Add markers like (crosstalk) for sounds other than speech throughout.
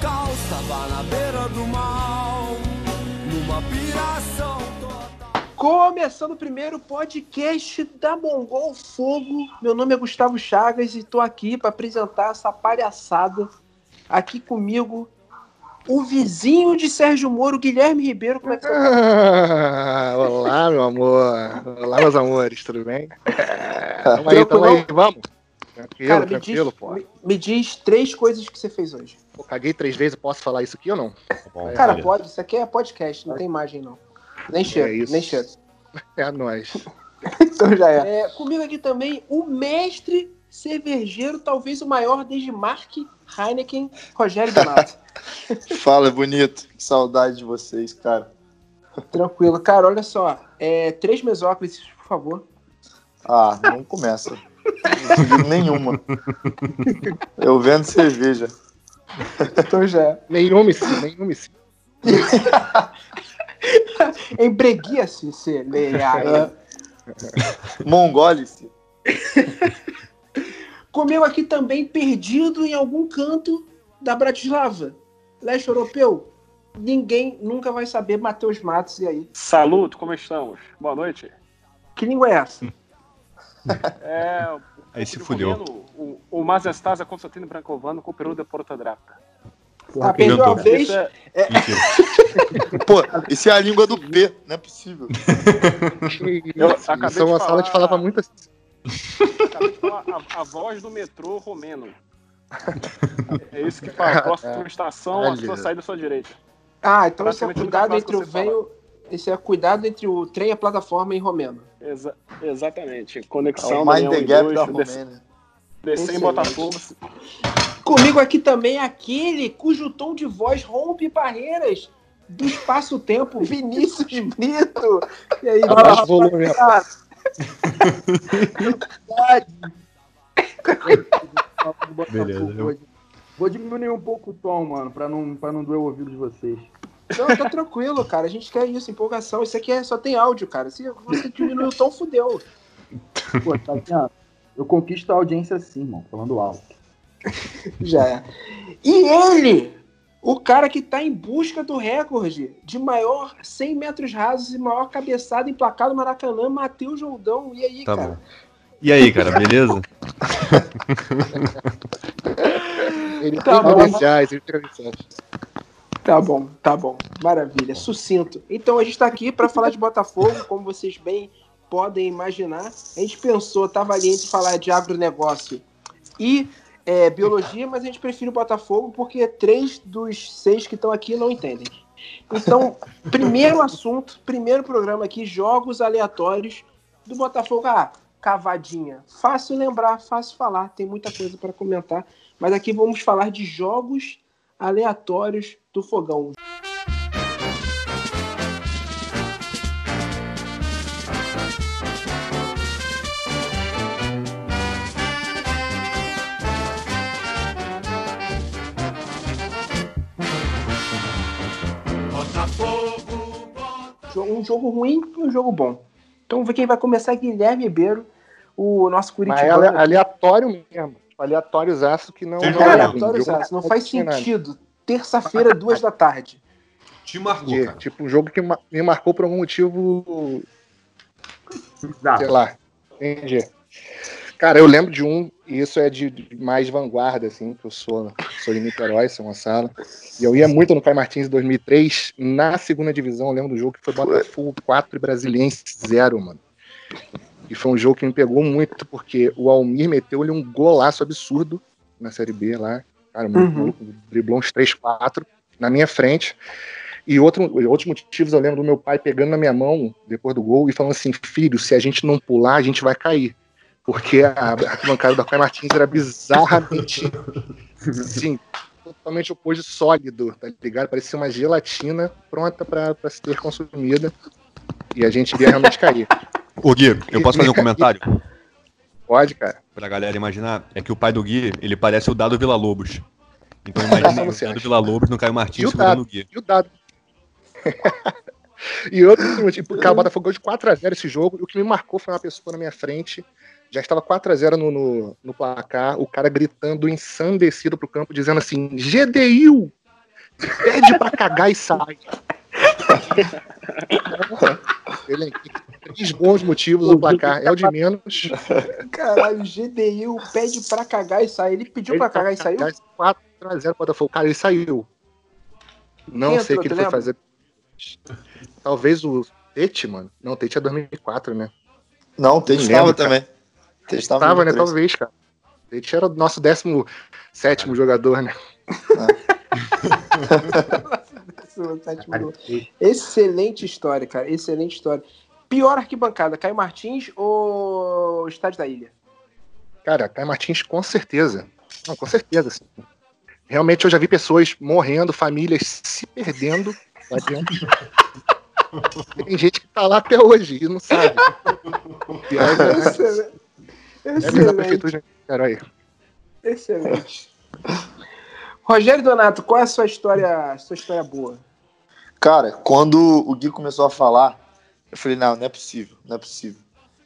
caos, tava na beira do mal, numa piração total. Começando o primeiro podcast da Mongol Fogo. Meu nome é Gustavo Chagas e tô aqui para apresentar essa palhaçada. Aqui comigo, o vizinho de Sérgio Moro, Guilherme Ribeiro. Como é que você tá? Ah, (laughs) olá, meu amor. Olá, meus amores, tudo bem? (laughs) Tamo aí, tamo aí, vamos. Tranquilo, Cara, me diz, tranquilo, pô. me, me diz três coisas que você fez hoje. Pô, Caguei três vezes, eu posso falar isso aqui ou não? Bom, Cara, beleza. pode, isso aqui é podcast, não tem imagem não. Nem cheiro, É isso. nem cheiro. (laughs) É nóis. (laughs) Então já é. É, Comigo aqui também o mestre cervejeiro, talvez o maior desde Mark Heineken, Rogério Donato. (laughs) Fala, bonito. Que saudade de vocês, cara. Tranquilo. Cara, olha só. É, três mesóclises, por favor. Ah, não começa. Nenhuma. Eu vendo cerveja. Então já é. Nenhuma sim, nenhuma sim. (laughs) Embreguia-se, se leia. Mongolice. Comigo aqui também, perdido em algum canto da Bratislava, leste europeu. Ninguém nunca vai saber Matheus Matos, e aí? Saluto, como estamos? Boa noite. Que língua é essa? É, o- (laughs) Aí se fudeu. O, o Mazestasa Constantino Brancovano com o Peru de Porta Drata. Ah, perdeu a cantou. vez. É. (laughs) Pô, isso é a língua do P, não é possível. (laughs) Eu Isso, acabei isso é de uma sala que falar- falava muito assim. acabei de falar a, a voz do metrô romeno. É isso que fala. Próxima estação, a sua saída à sua direita. Ah, então esse é cuidado entre o venho. Esse é cuidado entre o trem e a plataforma em romeno. Exa- exatamente. É Conexão o da Mind União the Gap dois, da Romênia. descer em. Botafogo. Comigo aqui também aquele cujo tom de voz rompe barreiras do espaço-tempo, (laughs) Vinícius Brito. E aí, Abaixa o volume, rapaz. Beleza, Vou diminuir um pouco o tom, mano, pra não, pra não doer o ouvido de vocês. Não, tá tranquilo, cara. A gente quer isso, empolgação. Isso aqui é, só tem áudio, cara. Se você diminuir o tom, fudeu. Pô, tá aqui, ó. Eu conquisto a audiência assim, mano, falando alto. Já é. E ele, o cara que tá em busca do recorde de maior 100 metros rasos e maior cabeçada emplacado Maracanã, Matheus Joldão. E aí, Tá cara? bom. E aí, cara, beleza? (laughs) (laughs) Ele Tá tem bom. credenciais, ele. Tá bom, tá bom. Maravilha, sucinto. Então a gente tá aqui para falar de Botafogo, como vocês bem podem imaginar. A gente pensou, tava ali entre falar de agronegócio e é, biologia, mas a gente prefere o Botafogo porque três dos seis que estão aqui não entendem. Então, (laughs) primeiro assunto, primeiro programa aqui, jogos aleatórios do Botafogo. Ah, cavadinha. Fácil lembrar, fácil falar, tem muita coisa para comentar. Mas aqui vamos falar de jogos aleatórios do fogão. Um jogo ruim e um jogo bom. Então vamos ver quem vai começar Guilherme Ribeiro, o nosso Mas é aleatório mesmo. Aleatóriozaço que não. É é aleatório. Zé, não faz sentido. Terça-feira, duas da tarde. Te marcou, De- cara. tipo, um jogo que me marcou por algum motivo, Exato. sei lá. Entendi. Cara, eu lembro de um, e isso é de, de mais vanguarda, assim, que eu sou, sou de Niterói, São Gonçalo. E eu ia muito no Caio Martins em 2003, na segunda divisão, eu lembro do jogo que foi Botafogo 4 e Brasiliense 0, mano. E foi um jogo que me pegou muito, porque o Almir meteu-lhe um golaço absurdo na Série B lá. Cara, muito Uhum. louco, driblou uns 3, 4 na minha frente. E outro, outros motivos eu lembro do meu pai pegando na minha mão depois do gol e falando assim: filho, se a gente não pular, a gente vai cair. Porque a a arquibancada da Caio Martins era bizarramente. assim, totalmente oposto sólido, tá ligado? Parecia uma gelatina pronta pra ser consumida. E a gente iria realmente cair. Ô, Gui, eu posso fazer um comentário? Pode, cara. Pra galera imaginar, é que o pai do Gui, ele parece o Dado Vila Lobos. Então imagina o Dado? Vila Lobos no Caio E Martins o segurando Dado? o Gui. E o dado. (laughs) e outro, tipo, cara, o Botafogo ganhou de 4x0 esse jogo, e o que me marcou foi uma pessoa na minha frente Já estava 4x0 no, no, no placar, o cara gritando ensandecido pro campo, dizendo assim: GDIU! Pede pra cagar e sai. (laughs) Ele três bons motivos o placar. É o de menos. (laughs) Caralho, GDI pede pra cagar e sai. Ele pediu pra cagar e saiu? 4x0 Botafogo. Cara, ele saiu. Não Quem sei o que ele foi lembra? fazer. Talvez o Tete, mano. Não, o Tete é 2004, né? Não, o Tete estava também. O Tete estava Tava, né? no 13. Talvez, cara. O Tete era o nosso 17 jogador, né? (laughs) Excelente história, cara. Excelente história. Pior arquibancada, Caio Martins ou Estádio da Ilha? Cara, Caio Martins, com certeza. Não, com certeza. sim. Realmente eu já vi pessoas morrendo, famílias se perdendo lá dentro. Tem gente que tá lá até hoje e não sabe. Pior é, Excelente. é Excelente. prefeitura de Niterói. Excelente. Rogério Donato, qual é a sua história, a sua história boa? Cara, quando o Gui começou a falar, eu falei, não, não é possível, não é possível.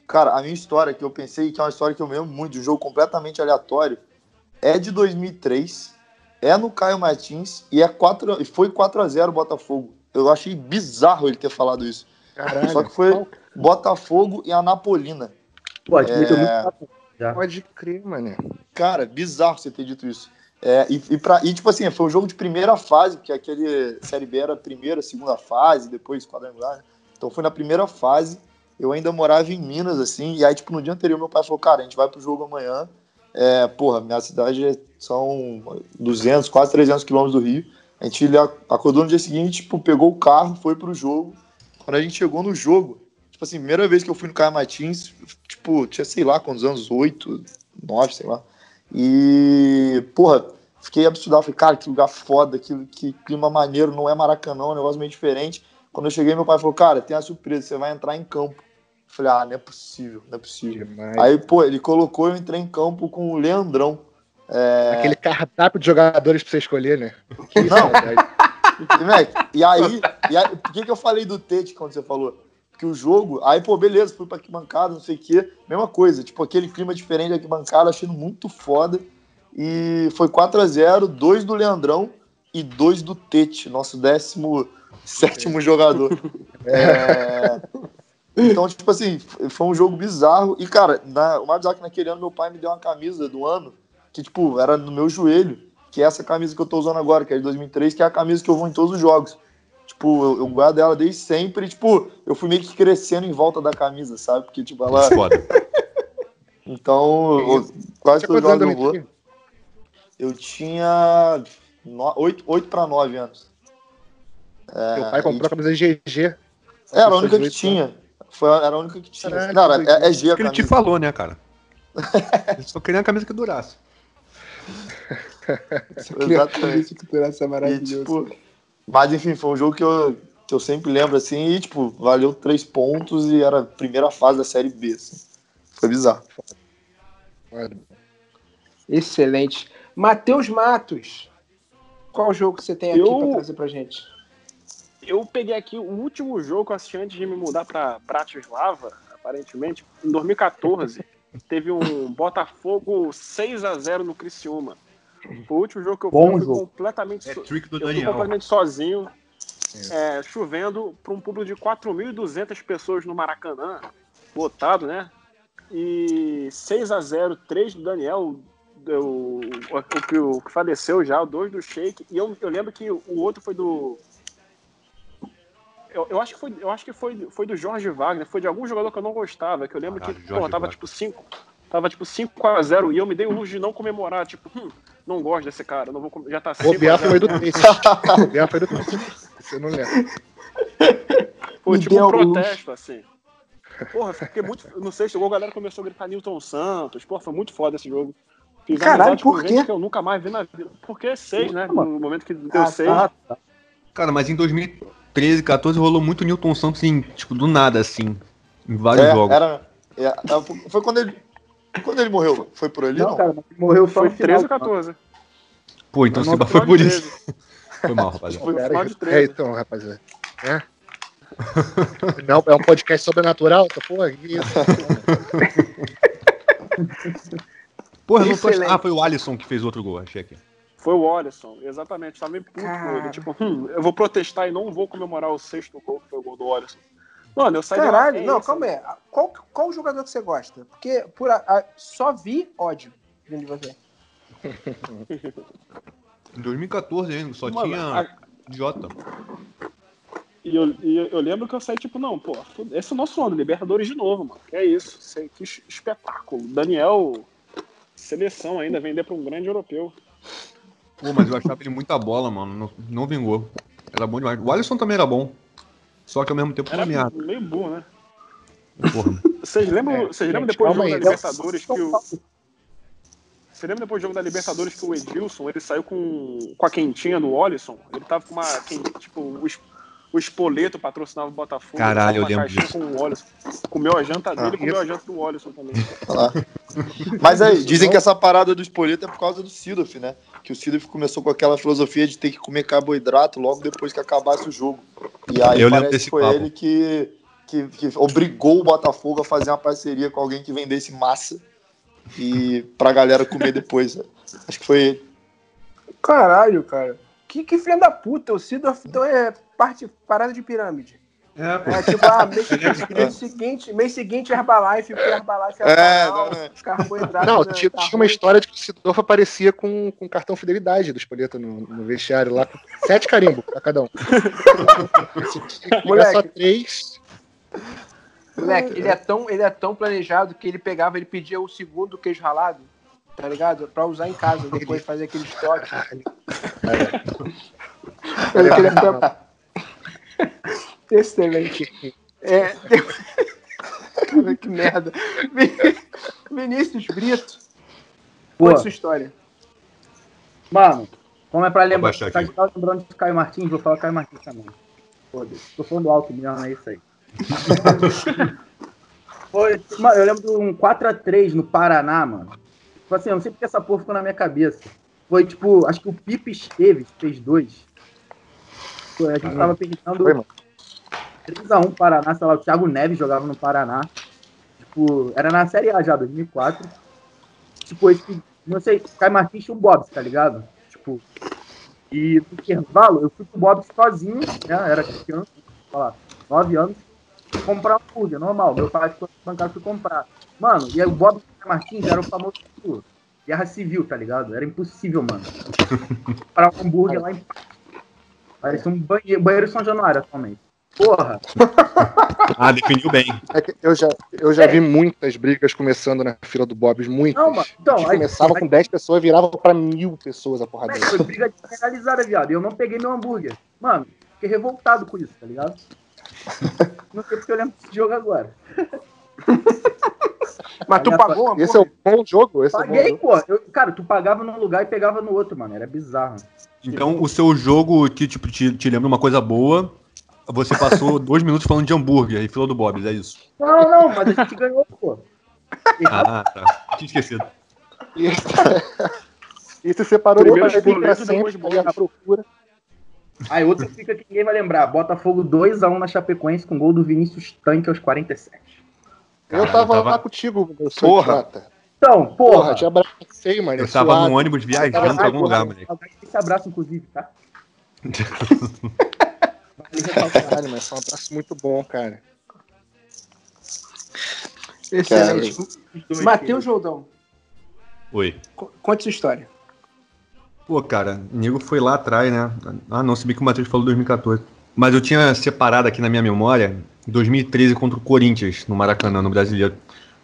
Cara, a minha história que eu pensei que é uma história que eu me lembro muito, de um jogo completamente aleatório, é de 2003, é no Caio Martins e é 4, e foi 4x0 Botafogo. Eu achei bizarro ele ter falado isso. Caralho. Só que foi Botafogo e Anapolina. Pô, É. muito já. Pode crer, mano. Cara, bizarro você ter dito isso. É, e, e, pra- e, tipo assim, foi um jogo de primeira fase, porque aquele Série B era primeira, segunda fase, depois quadrangular. né? Então foi na primeira fase. Eu ainda morava em Minas, assim, e aí, tipo, no dia anterior, meu pai falou: Cara, a gente vai pro jogo amanhã. É, porra, minha cidade é- são 200, quase 300 quilômetros do Rio. A gente acordou no dia seguinte, tipo, pegou o carro, foi pro jogo. Quando a gente chegou no jogo, tipo assim, primeira vez que eu fui no Caio Martins, tipo, tinha sei lá quantos anos, oito, nove, sei lá. E, porra, fiquei absurdado. Falei, cara, que lugar foda, que, que clima maneiro, não é Maracanã, é um negócio meio diferente. Quando eu cheguei, meu pai falou, cara, tem uma surpresa, você vai entrar em campo. Eu falei, ah, não é possível, não é possível. Demais. Aí, pô, ele colocou, eu entrei em campo com o Leandrão. É, Aquele cardápio de jogadores pra você escolher, né? Que Não. E, (laughs) e aí, e aí, por que, que eu falei do Tete quando você falou? Porque o jogo, aí, pô, beleza, fui pra arquibancada, não sei o quê, mesma coisa, tipo, aquele clima diferente da arquibancada, achando muito foda. E foi 4x0, dois do Leandrão e dois do Tete, nosso (laughs) 17 jogador. É, Então, tipo assim, foi um jogo bizarro. E, cara, na, o mais bizarro é que naquele ano meu pai me deu uma camisa do ano, que, tipo, era no meu joelho, que é essa camisa que eu tô usando agora, que é de 2003, que é a camisa que eu vou em todos os jogos. Tipo, eu, eu guardo ela desde sempre. e, Tipo, eu fui meio que crescendo em volta da camisa, sabe? Porque, tipo, ela. Foda. (laughs) Então, eu- quase anos jogos eu vou. tinha? Eu tinha 8, 8 para 9 anos. É, Teu pai e, comprou a camisa GG. Era a única que 18 tinha. Foi, era a única que tinha. Caralho, Não, é, é G a que ele te camisa. falou, né, cara? (laughs) Ele só queria uma camisa que durasse. (laughs) Exatamente. Isso que durasse é E, maravilhoso. tipo, mas enfim, foi um jogo que eu, que eu sempre lembro assim, e tipo, valeu três pontos e era a primeira fase da série B. Assim. Foi bizarro. Excelente. Matheus Matos, qual jogo que você tem aqui Eu- pra trazer pra gente? Eu peguei aqui o último jogo que eu assisti antes de me mudar pra Bratislava, aparentemente, em 2014. (laughs) teve um Botafogo 6 a 0 no Criciúma. Foi o último jogo que eu fui, Bom fui jogo. completamente, É so- trick do eu completamente sozinho, é, chovendo para um público de 4.200 pessoas no Maracanã, lotado, né? E 6 a 0 3 do Daniel, o, o, o que- o que faleceu já, dois do Sheik, e eu, eu lembro que o outro foi do. Eu, eu acho que, foi, eu acho que foi, foi do Jorge Wagner, foi de algum jogador que eu não gostava, que eu lembro Caralho, que Jorge pô, tava Wagner. tipo 5. Tava tipo 5 a 0 e eu me dei o luxo de não comemorar, tipo, hum, não gosto desse cara, não vou com- já tá 5 O Biá a 0. foi do. O Biá foi do. Você não lembra. Foi tipo um protesto, assim. Porra, eu fiquei muito. No sexto gol, a galera começou a gritar Newton Santos. Porra, foi muito foda esse jogo. Fiz Caralho, por quê? que eu nunca mais vi na vida. Porque seis, né? No momento que deu Ah, seis. Ah, tá. Cara, mas em 2013, 14 rolou muito Newton Santos, assim, tipo, do nada, assim. Em vários É, jogos. era, é, foi quando ele. Quando ele morreu? Foi por ali? Não, Não, cara, morreu só Foi no final. 13 ou 14. Pô, então Não, se foi por isso. 13. (laughs) Foi mal, rapaziada. Foi no final de É, 13. então, rapaziada. É? Não, é um podcast sobrenatural, tá porra? Que isso? Porra, não tô. Ah, foi o Alisson que fez outro gol, achei aqui. Foi o Alisson, exatamente. Tava meio puto ele. Tipo, hum, eu vou protestar e não vou comemorar o sexto gol que foi o gol do Alisson. Mano, eu saí de lá, Caralho, "Que não, isso?" calma aí. Qual, qual jogador que você gosta? Porque por a- a- só vi ódio vindo de você. (laughs) Em 2014 ainda, só Mano, tinha a- Jota. E eu, e eu- lembro que eu saí tipo, não, pô, esse é o nosso ano, Libertadores de novo, mano. Que é isso, que es- espetáculo. Daniel, seleção ainda, vender pra um grande europeu. Pô, mas eu achava ele muita bola, mano. Não, não vingou. Era bom demais. O Alisson também era bom. Só que ao mesmo tempo Era meio burro, né? Porra. Vocês lembram, É, vocês lembram depois do jogo da aí. Libertadores que o. Você lembra depois do jogo da Libertadores que o Edilson ele saiu com, com a quentinha no Olisson? Ele tava com uma. Tipo, o, es- o Espoleto patrocinava o Botafogo. Caralho, eu lembro caixinha com o Olisson. Comeu a janta dele e comeu a janta do Olisson também. Mas aí, dizem que essa parada do espoleto é por causa do Sidoff, né? Que o Sidoff começou com aquela filosofia de ter que comer carboidrato logo depois que acabasse o jogo. E aí Eu parece que foi papo. ele que, que, que obrigou o Botafogo a fazer uma parceria com alguém que vendesse massa e pra galera comer depois. né? Acho que foi ele. Caralho, cara. Que, que filho da puta. O Sidorf então é parte, parada de pirâmide. É, pô. É tipo, ah, mês, mês seguinte, mês seguinte Herbalife, porque Herbalife é, É, banal, não, é. carboidrato. Não, né, tinha, tá tinha uma história de que o Sidorf aparecia com, com cartão fidelidade do Espoleto no, no vestiário lá, com sete carimbos pra cada um. Você tinha que pegar só Moleque. três. Moleque, ele é, tão, ele é tão planejado que ele pegava, ele pedia o segundo queijo ralado, tá ligado? Pra usar em casa, depois de fazer aquele estoque. Ele queria ficar- Excelente. É, (laughs) Cara, que merda. Vin- Vinícius Brito, Pô, conta sua história. mano, como é pra lembrar, tá tá lembrando de Caio Martins, vou falar Caio Martins também. Foda-se, tô falando alto mesmo, é isso aí. (laughs) Foi, mano, eu lembro de um 4x3 no Paraná, mano. Tipo assim, eu não sei porque essa porra ficou na minha cabeça. Foi tipo, acho que o Pipe Esteves fez dois. Pô, A gente tava perdendo Foi, mano. 3x1 Paraná, sei lá, o Thiago Neves jogava no Paraná. Tipo, era na Série A já, 2004. Tipo, esse, não sei, Caio Martins tinha o Bobs, tá ligado? Tipo, e no intervalo, eu fui pro Bobs sozinho, né? Era criança, sei lá, 9 anos, comprar um hambúrguer, normal. Meu pai ficou bancado fui comprar. Mano, e aí o Bobs Caio Martins era o famoso tipo, guerra civil, tá ligado? Era impossível, mano. (laughs) comprar um hambúrguer lá em Parecia um banheiro, banheiro São Januário atualmente. Porra, Ah, definiu bem. É que eu já, eu já vi muitas brigas começando na fila do Bob's, muitas. Não, mano, então, aí- começava aí- com 10 pessoas e virava pra mil pessoas a porradeira. foi briga generalizada, viado. E eu não peguei meu hambúrguer. Mano, fiquei revoltado com isso, tá ligado? Não sei porque eu lembro desse jogo agora. Mas tu pagou, Esse é o bom jogo? Esse é o bom Paguei, jogo. pô. Eu, cara, tu pagava num lugar e pegava no outro, mano. Era bizarro. Então o seu jogo te, tipo, te, te lembra uma coisa boa. Você passou (laughs) dois minutos falando de hambúrguer e filou do Bob's, é isso. Não, não, mas a gente ganhou, pô. (laughs) Ah, tá. Tinha esquecido. Isso, isso separou Primeiro pra vir pra sempre, aí a procura. Aí outra fica que ninguém vai lembrar. Botafogo 2x1 na Chapecoense com gol do Vinícius Tanque aos 47. Eu Caralho, tava, eu tava- lá contigo, meu seu Porra. idiota. Então, Porra, porra. te abracei, mano. Eu tava suado. no ônibus viajando pra algum lugar, moleque. Esse abraço, inclusive, tá? (laughs) Caralho, mas foi um abraço muito bom, cara. Excelente. Matheus Jordão, Oi. co- conta sua história. Pô, cara, o nego foi lá atrás, né? Ah, não, se bem que o Matheus falou 2014. Mas eu tinha separado aqui na minha memória 2013 contra o Corinthians, no Maracanã, no Brasileiro.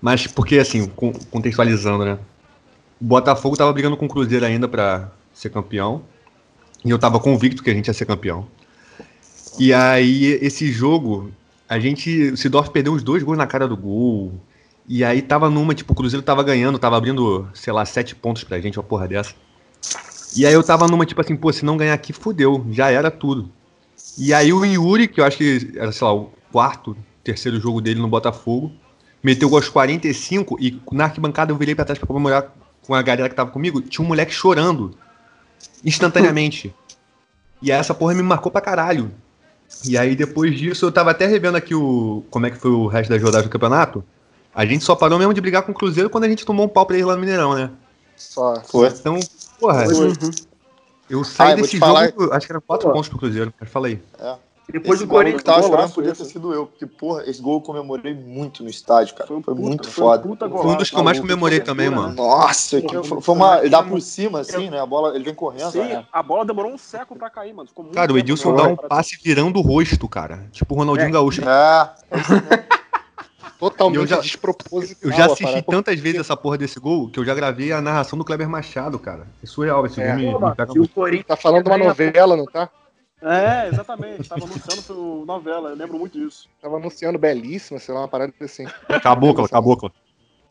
Mas porque, assim, con- contextualizando, né? O Botafogo tava brigando com o Cruzeiro ainda pra ser campeão. E eu tava convicto que a gente ia ser campeão. E aí, esse jogo, a gente. O Sidorf perdeu uns dois gols na cara do gol. E aí tava numa, tipo, o Cruzeiro tava ganhando, tava abrindo, sei lá, sete pontos pra gente, uma porra dessa. E aí eu tava numa, tipo assim, pô, se não ganhar aqui, fudeu, já era tudo. E aí o Yuri, que eu acho que era, sei lá, o quarto, terceiro jogo dele no Botafogo, meteu gol aos 45 e na arquibancada eu virei pra trás pra comemorar com a galera que tava comigo, tinha um moleque chorando instantaneamente. (laughs) E essa porra me marcou pra caralho. E aí depois disso eu tava até revendo aqui o como é que foi o resto das rodadas do campeonato. A gente só parou mesmo de brigar com o Cruzeiro quando a gente tomou um pau pra eles lá no Mineirão, né? Só. Foi. Então, porra, Uhum. eu saí Ah, desse te falar- jogo, acho que eram quatro Pô. pontos pro Cruzeiro. Mas fala aí. Depois Esse do Corinthians. que tava golaço chorando podia ter sido eu, porque, porra, esse gol eu comemorei muito no estádio, cara. Foi, um puta- muito foi um foda. puta Foi um dos que eu mais golaço, comemorei também, mano. né? Nossa, que Eu- foi, eu- foi uma. eu- Dá por cima, assim, né? A bola, ele vem correndo. Sim, né? a bola demorou um século pra cair, mano. Ficou muito Cara, o Edilson dá um passe virando o rosto, cara. Tipo o Ronaldinho É. Gaúcho. É, Totalmente Eu já- desproposital. Eu já assisti tantas vezes essa porra desse gol que eu já gravei a narração do Kleber Machado, cara. É surreal esse É. gol. Me, me pega o. Corinthians. Tá falando de uma ganha- novela, não tá? É, exatamente. Tava anunciando pro novela, eu lembro muito disso. Tava anunciando belíssima, sei lá, uma parada assim. Caboclo, caboclo.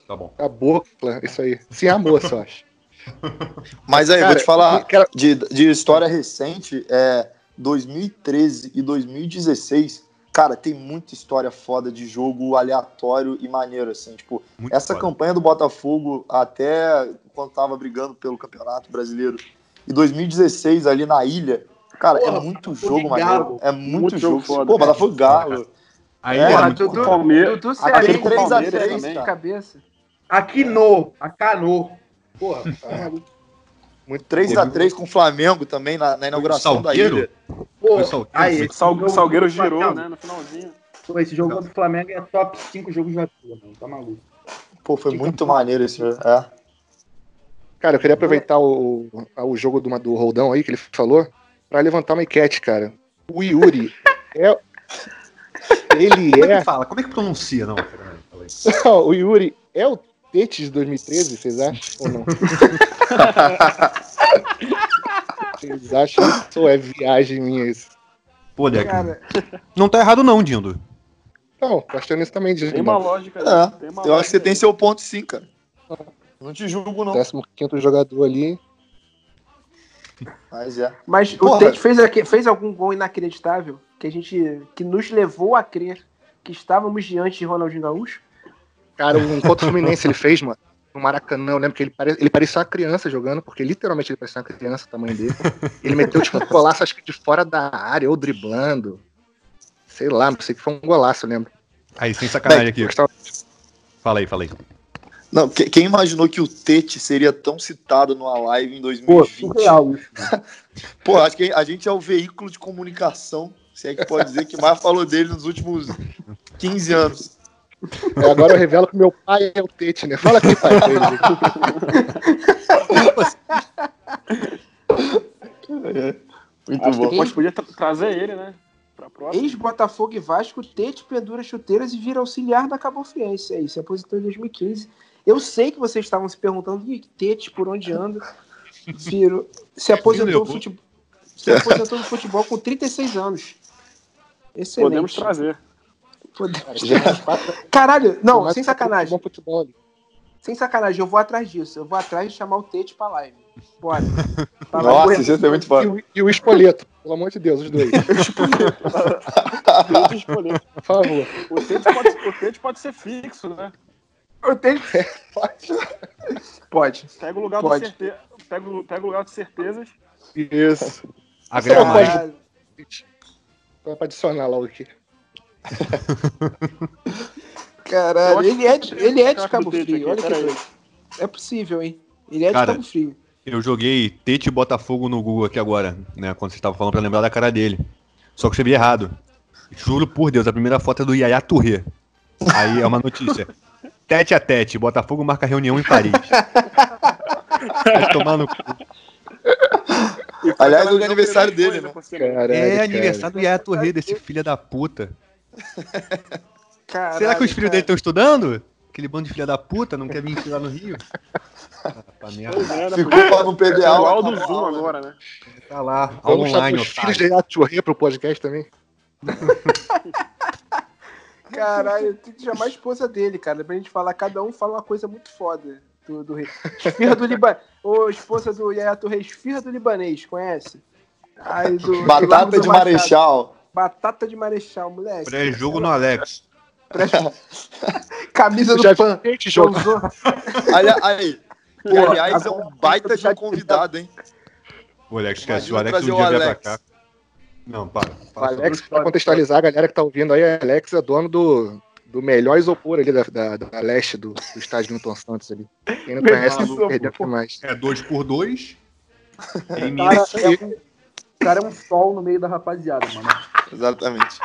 Tá bom. A boca, isso aí. Sim, a moça, eu acho. mas aí, Cara, vou te falar, cara- de, de história recente, é 2013 e 2016, cara, tem muita história foda de jogo aleatório e maneiro, assim. Tipo, Muito essa foda. campanha do Botafogo, até quando tava brigando pelo Campeonato Brasileiro, e 2016 ali na ilha, cara, Porra, é muito jogo. Galo. É muito, Muito jogo jogo foda, Pô. Botafogo e Galo. Aí, É, Porra, mano, Dudu, Palmeiras- Dudu aquele Cearense, 3 a Palmeiras 3, também. de cara. cabeça. Aqui no. Acano. Porra, tá maluco. Muito 3x3 com o Flamengo também na, na inauguração da ilha. Pô, Salgueiro, aí, Sal, Salgueiro girou, Flamengo- né, no finalzinho. Pô, esse jogo do Flamengo é top 5 jogos da vida, mano. Tá maluco. Pô, foi muito maneiro esse jogo. É. Cara, eu queria aproveitar o, o jogo do, do Roldão aí que ele falou pra levantar uma enquete, cara. O Yuri é. Ele Como é é. que fala? Como é que pronuncia? Não, o Yuri é o Tete de 2013, vocês acham ou não? (laughs) vocês acham isso ou é viagem minha isso? Pô, Deck, Cara, não tá errado não, Dindo. Não, tô achando isso também de Tem uma lógica. É, tem uma Eu acho que você lógica tem seu ponto sim, cara. Não te julgo, não. 15 jogador ali. Mas é. mas o Porra. Tate fez, fez algum gol inacreditável que a gente que nos levou a crer que estávamos diante de Ronaldinho Gaúcho. Cara, um contra o Fluminense ele fez, mano. No Maracanã, eu lembro que ele, pare... ele parecia uma criança jogando, porque literalmente ele parecia uma criança, o tamanho dele. Ele meteu tipo um golaço, acho que de fora da área, ou driblando. Sei lá, não sei que foi um golaço, eu lembro. Aí, sem sacanagem aqui. Gostava- Fala aí, fala aí. Não, que- quem imaginou que o Tete seria tão citado numa live em Pô, 2020? surreal isso. (laughs) Pô, acho que a gente é o veículo de comunicação, se é que pode dizer, que mais falou dele nos últimos 15 anos. É, agora eu revelo que meu pai é o Tete, né? Fala aqui, pai. ele. (laughs) Muito Acho que bom. depois podia tra- trazer ele, né? Ex-Botafogo e Vasco, Tete pendura chuteiras e vira auxiliar da Cabo Friense. É isso, se aposentou em 2015. Eu sei que vocês estavam se perguntando, "Ih, Tete, por onde anda? Virou, se aposentou no futebol. Se aposentou no futebol com 36 anos. Excelente. Podemos trazer. Podemos- Caralho, não, Mas sem sacanagem. Ali. Sem sacanagem, eu vou atrás disso. Eu vou atrás de chamar o Tete pra live. Bora. (laughs) Pra Nossa, live. isso ser muito E foda. o, e o Espoleto, pelo amor de Deus, os dois. (laughs) Eu escolher. (laughs) Por favor. O Tete pode, o Tete pode ser fixo, né? O Tete. (laughs) Pode. Pega o lugar Pode. do certe... pega, o- pega o lugar de certezas. Isso. Agrega Não, mais. pode. Só pra adicionar logo aqui. (laughs) Caralho, Eu ele é de, ele é de Cabo Frio. aqui, Olha que doido. É possível, hein? Ele é de Cara, Cabo Frio. Eu joguei Tete Botafogo no Google aqui agora, né? Quando você tava falando pra lembrar da cara dele. Só que eu escrevi errado. Juro por Deus, a primeira foto é do Yaya Touré. Aí é uma notícia. (laughs) Tete a tete, Botafogo marca reunião em Paris. (laughs) Vai tomar no cu. Aliás, hoje é aniversário dele, né? por sinal. Caralho, É cara. aniversário do Yaya Touré, desse filho da puta. Caralho, Será que os filhos cara. dele estão estudando? Aquele bando de filha da puta não quer vir estudar no Rio? Merda. Pois é, né? Ficou pra não perder Igual aula. do a Zoom aula. agora, né? Tá lá, Vamos online, os filhos de Yaturri pro podcast também. (laughs) Caralho, tem que chamar a esposa dele, cara, pra gente falar. Cada um fala uma coisa muito foda do, do rei. Esfirra do Libanês. Ô, esposa do Yaya Torre, esfirra do Libanês, conhece? Ai, do- Batata do de Machado. Marechal. Batata de Marechal, moleque. Pré-jogo no Alex. (laughs) Camisa Você do já Pan. Ali- Aí, que, Pô, aliás, é um baita de um convidado, hein? O Alex esquece, o Alex um dia o vier pra Alex. cá. Não, para. O Alex, pra contextualizar a galera que tá ouvindo aí, Alex é dono do, do melhor isopor ali da, da, da leste do, do estádio Newton Santos ali. Quem não conhece, não perdeu mais. É dois por dois. (laughs) Em Cara, é um, o cara é um sol no meio da rapaziada, mano. Exatamente.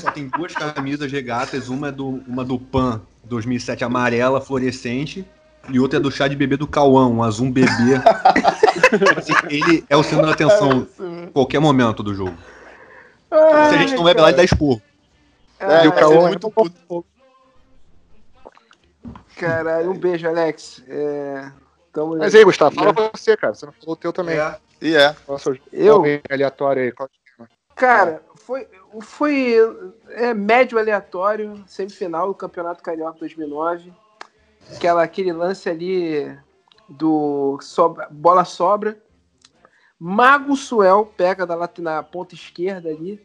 só tem duas camisas regatas, uma é do, uma do Pan 2007 amarela, fluorescente, e outra é do chá de bebê do Cauã, um azul bebê. (laughs) Assim, ele é o centro da atenção em qualquer momento do jogo. Se a gente não bebe lá, ele dá esporro. É, e o ele é é muito puto. Caralho, um beijo, Alex. É, tamo... Mas aí, Gustavo, fala você, cara. Você não falou o teu também. É. E é. Qual é o seu Eu? aleatório aí? Qual- Cara, foi, foi é, médio aleatório, semifinal do Campeonato Carioca 2009. Aquela, aquele lance ali do sobra- bola sobra. Mago Suel pega da lata- na ponta esquerda ali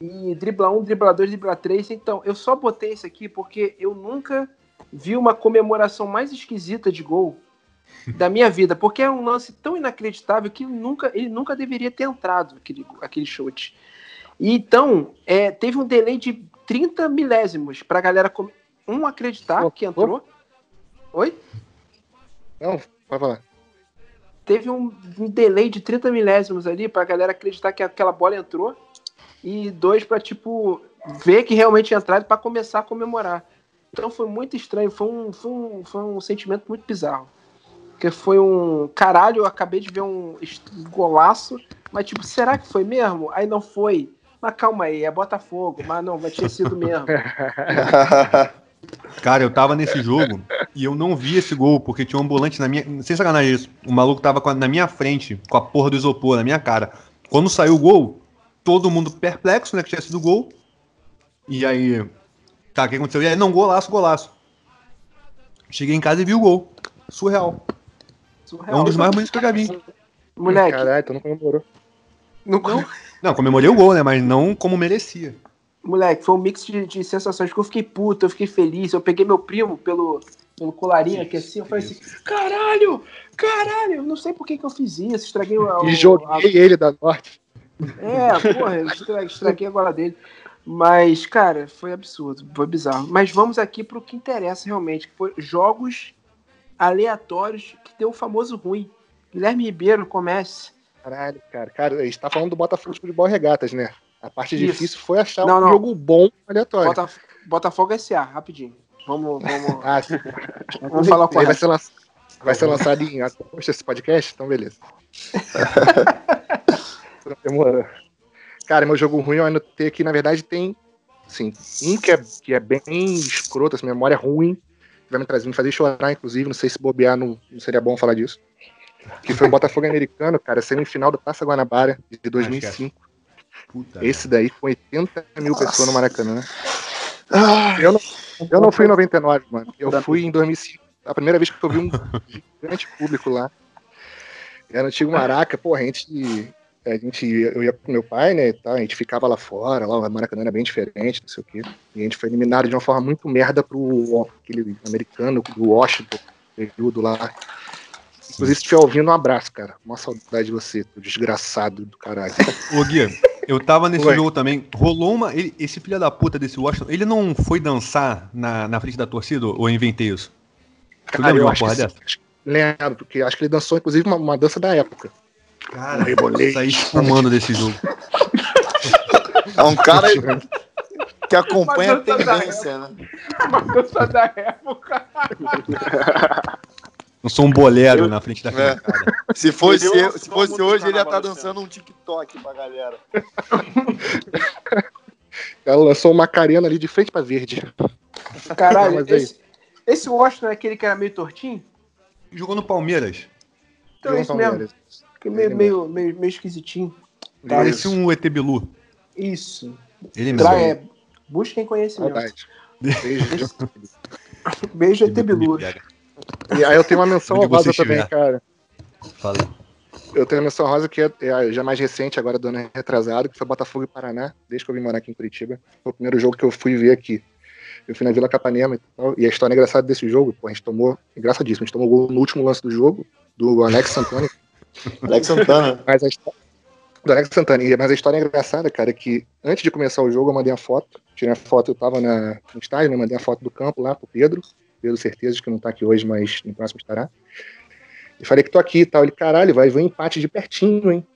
e dribla um, dribla dois, dribla três. Então, eu só botei isso aqui porque eu nunca vi uma comemoração mais esquisita de gol da minha vida, porque é um lance tão inacreditável que nunca, ele nunca deveria ter entrado aquele, aquele chute. E então, é, teve um delay de 30 milésimos pra galera come- um acreditar que entrou. Oi? Não, pode falar. Teve um, um delay de 30 milésimos ali pra galera acreditar que aquela bola entrou. E dois pra, tipo, ver que realmente tinha entrado pra começar a comemorar. Então foi muito estranho, foi um, foi um, foi um sentimento muito bizarro. Porque foi um. Caralho, eu acabei de ver um golaço, mas tipo, será que foi mesmo? Aí não foi. Mas calma aí, é Botafogo, mas não, vai ter sido mesmo. (laughs) Cara, eu tava nesse jogo e eu não vi esse gol, porque tinha um ambulante na minha. Sem sacanagem isso. O maluco tava a- na minha frente, com a porra do isopor na minha cara. Quando saiu o gol, todo mundo perplexo, né? Que tinha sido gol. E aí. Tá, o que aconteceu? E aí, não, golaço, golaço. Cheguei em casa e vi o gol. Surreal. É um dos mais bonitos que eu já vi. Moleque, Caralho, tu não comemorou. não, Não, comemorei o gol, né? Mas não como merecia. Moleque, foi um mix de, de sensações, porque eu fiquei puto, eu fiquei feliz, eu peguei meu primo pelo, pelo colarinho aqui assim, eu falei assim, caralho, caralho, eu não sei por que, que eu fiz isso, estraguei o... E joguei ele da Norte. a- É, porra, eu estra- estraguei a gola dele. Mas, cara, foi absurdo, foi bizarro. Mas vamos aqui pro que interessa realmente, que foi jogos aleatórios que deu o famoso ruim. Guilherme Ribeiro, comece. Caralho, cara. Cara, a gente tá falando do Botafogo de Boa Regatas, né? A parte Isso. difícil foi achar Não, um não. jogo bom aleatório. Botaf- Botafogo SA, rapidinho. Vamos, vamos, (laughs) Ah, sim. vamos falar o Ele vai correto. ser, lançado, vai ser lançado em agosto esse podcast? Então, beleza. (laughs) Demorou. Cara, meu jogo ruim eu anotei aqui, na verdade, tem assim, um que é, que é bem escroto, essa memória ruim, que vai me trazer, me fazer chorar, inclusive, não sei se bobear, não, não seria bom falar disso. Que foi o Botafogo americano, cara, semifinal do Taça Guanabara de 2005. Puta. Esse daí com 80 mil pessoas no Maracanã. Eu não, eu não fui em 99, mano. Eu fui em 2005. A primeira vez que eu vi um gigante público lá. Era no antigo Maraca. Pô, a gente, a gente. Eu ia com meu pai, né? e tal, a gente ficava lá fora. Lá o Maracanã era bem diferente, não sei o quê. E a gente foi eliminado de uma forma muito merda pro aquele americano do Washington, período lá. Inclusive, se estiver ouvindo, um abraço, cara. Uma saudade de você, tu desgraçado do caralho. Ô, Gui, eu tava nesse jogo também. Rolou uma. ele- esse filho da puta desse Washington, ele não foi dançar na, na frente da torcida ou eu inventei isso? Tu Cara, lembra eu uma acho porra que dessa? sim. Lembro, porque acho que ele dançou, inclusive, uma, uma dança da época. Cara, rebolei. saí espumando desse jogo. (laughs) É um cara que acompanha a eu tendência, né? Uma dança da época. (laughs) Eu sou um bolero Eu- na frente da É. arquibancada. (laughs) Se fosse, eu- lançou se fosse hoje, ele ia estar esse dançando um TikTok pra galera. (laughs) Ela lançou uma Macarena ali de frente pra verde. Caralho, (laughs) Mas aí. esse, esse Washington é aquele que era meio tortinho? Jogou no Palmeiras. Então é isso mesmo. Que meio, meio, meio, meio esquisitinho. Parecia um ET Bilu. Isso. Ele Tra mesmo. é, busquem conhecimento. Saudade. Beijo. Beijo, ET Bilu. E aí eu tenho uma menção (laughs) rosa também, cara. Fala. Eu tenho uma menção rosa que é, é já mais recente, agora do ano retrasado, que foi Botafogo e Paraná, desde que eu vim morar aqui em Curitiba. Foi o primeiro jogo que eu fui ver aqui. Eu fui na Vila Capanema e tal. E a história engraçada desse jogo, pô, a gente tomou. Engraçadíssimo, a gente tomou gol no último lance do jogo, do Alex Santana. (laughs) Alex Santana. Mas a, histó- do Alex Santana. Mas a história é engraçada, cara, é que antes de começar o jogo eu mandei a foto. Tirei a foto, eu tava na, no estádio, né? Mandei a foto do campo lá pro Pedro. Pedro, certeza de que não tá aqui hoje, mas no próximo estará. E falei que tô aqui e tal. Ele, caralho, vai ver um empate de pertinho, hein?